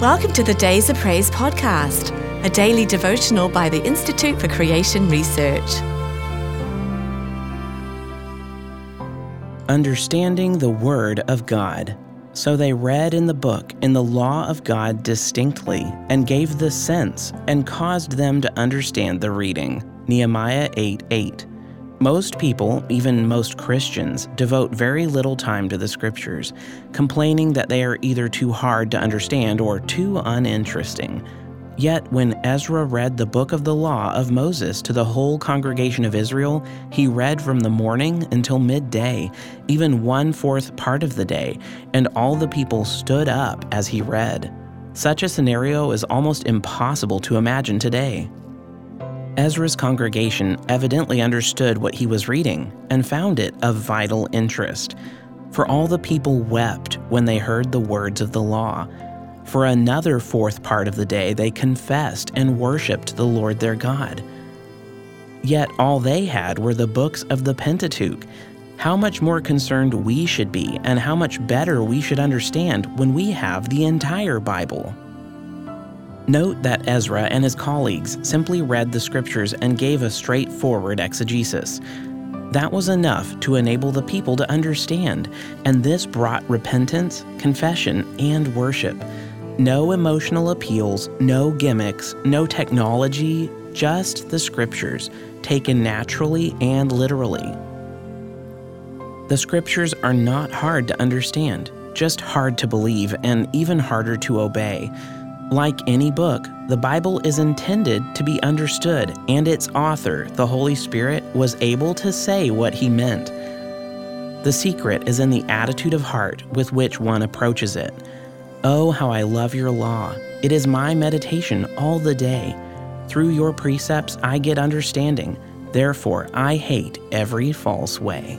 Welcome to the Days of Praise podcast, a daily devotional by the Institute for Creation Research. Understanding the Word of God. So they read in the book in the law of God distinctly, and gave the sense, and caused them to understand the reading. Nehemiah 8 8. Most people, even most Christians, devote very little time to the scriptures, complaining that they are either too hard to understand or too uninteresting. Yet, when Ezra read the book of the law of Moses to the whole congregation of Israel, he read from the morning until midday, even one fourth part of the day, and all the people stood up as he read. Such a scenario is almost impossible to imagine today. Ezra's congregation evidently understood what he was reading and found it of vital interest. For all the people wept when they heard the words of the law. For another fourth part of the day, they confessed and worshiped the Lord their God. Yet all they had were the books of the Pentateuch. How much more concerned we should be, and how much better we should understand when we have the entire Bible. Note that Ezra and his colleagues simply read the scriptures and gave a straightforward exegesis. That was enough to enable the people to understand, and this brought repentance, confession, and worship. No emotional appeals, no gimmicks, no technology, just the scriptures, taken naturally and literally. The scriptures are not hard to understand, just hard to believe and even harder to obey. Like any book, the Bible is intended to be understood, and its author, the Holy Spirit, was able to say what he meant. The secret is in the attitude of heart with which one approaches it. Oh, how I love your law! It is my meditation all the day. Through your precepts, I get understanding. Therefore, I hate every false way.